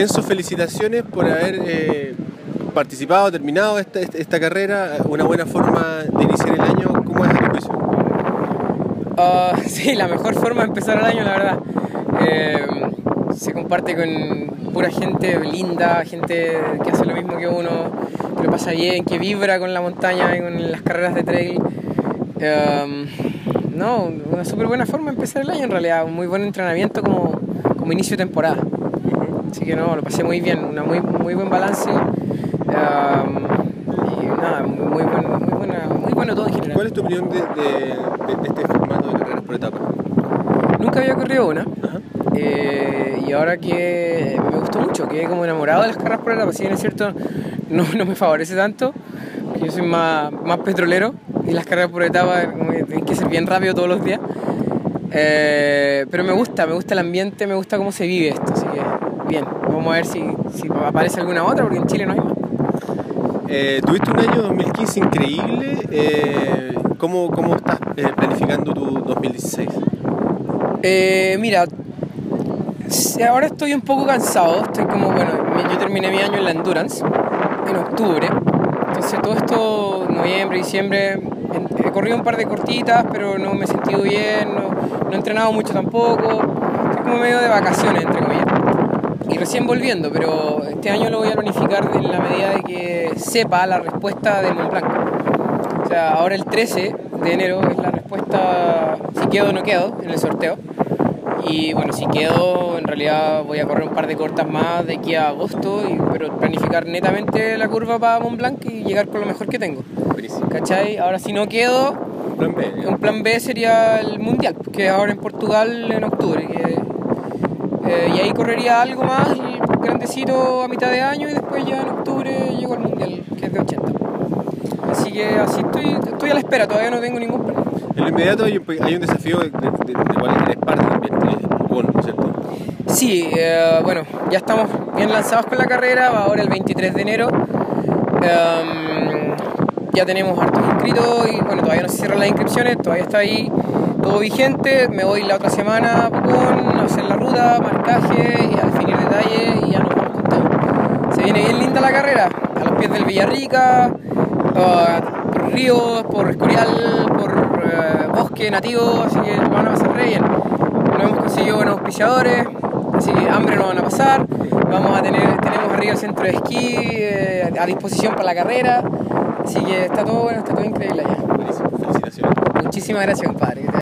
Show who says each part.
Speaker 1: Enzo, felicitaciones por haber eh, participado, terminado esta, carrera, una buena forma de iniciar el año. ¿Cómo es tu juicio?
Speaker 2: Uh, sí, la mejor forma de empezar el año, la verdad. Eh, se comparte con pura gente linda, gente que hace lo mismo que uno, que lo pasa bien, que vibra con la montaña y con las carreras de trail. Um, no, una súper buena forma de empezar el año en realidad, un muy buen entrenamiento como, como inicio de temporada. Así que no, lo pasé muy bien, una muy, muy buen balance. Um, y nada, muy, buen, muy, buena, muy bueno todo en general.
Speaker 1: ¿Cuál es tu opinión de, de, este formato de carreras por etapas?
Speaker 2: Nunca había corrido una. Eh, y ahora que me gustó mucho, quedé como enamorado de las carreras por etapas. Si bien es cierto, no, no me favorece tanto, yo soy más, más petrolero y las carreras por etapas tienen que ser bien rápido todos los días. Eh, pero me gusta, me gusta el ambiente, me gusta cómo se vive esto, así que bien, vamos a ver si, si aparece alguna otra, porque en Chile no hay más.
Speaker 1: Eh, tuviste un año 2015 increíble, eh, ¿cómo, ¿cómo, estás planificando tu 2016?
Speaker 2: mira, ahora estoy un poco cansado, estoy como, bueno, yo terminé mi año en la Endurance en octubre, entonces todo esto, noviembre, diciembre, he corrido un par de cortitas, pero no me he sentido bien, no, he entrenado mucho tampoco, estoy como medio de vacaciones, entre comillas. Y recién volviendo, pero este año lo voy a planificar en la medida de que sepa la respuesta de Mont Blanc. O sea, ahora el 13 de enero es la respuesta si quedo o no quedo en el sorteo. Y bueno, si quedo, en realidad voy a correr un par de cortas más de aquí a agosto, y, pero planificar netamente la curva para Mont Blanc y llegar con lo mejor que tengo. ¿Cachai? Ahora si no quedo,
Speaker 1: plan B,
Speaker 2: un plan B sería el Mundial, que ahora en Portugal en octubre. Eh, y ahí correría algo más, grandecito a mitad de año y después ya en octubre llego al Mundial, que es de 80. Así que así estoy, estoy a la espera, todavía no tengo ningún plan.
Speaker 1: En lo inmediato hay un, desafío de, de, de, cual eres parte también, bueno, ¿cierto?
Speaker 2: Sí, eh, bueno, ya estamos bien lanzados con la carrera, va ahora el 23 de enero. Em, ya tenemos hartos inscritos y bueno, todavía no se cierran las inscripciones, todavía está ahí todo vigente. Me voy la otra semana a Pucón a hacer la ruta, marcaje y a definir detalles y ya nos vamos con todo. Se viene bien linda la carrera, a los pies del Villarrica, uh, por ríos, por Escorial, por uh, bosque nativo, así que van a pasar re bien. No hemos conseguido buenos auspiciadores, así que hambre no van a pasar. Vamos a tener, tenemos arriba el centro de esquí eh, a disposición para la carrera. Así que está todo bueno, está todo increíble allá.
Speaker 1: Buenísimo, felicitaciones.
Speaker 2: Muchísimas gracias, compadre.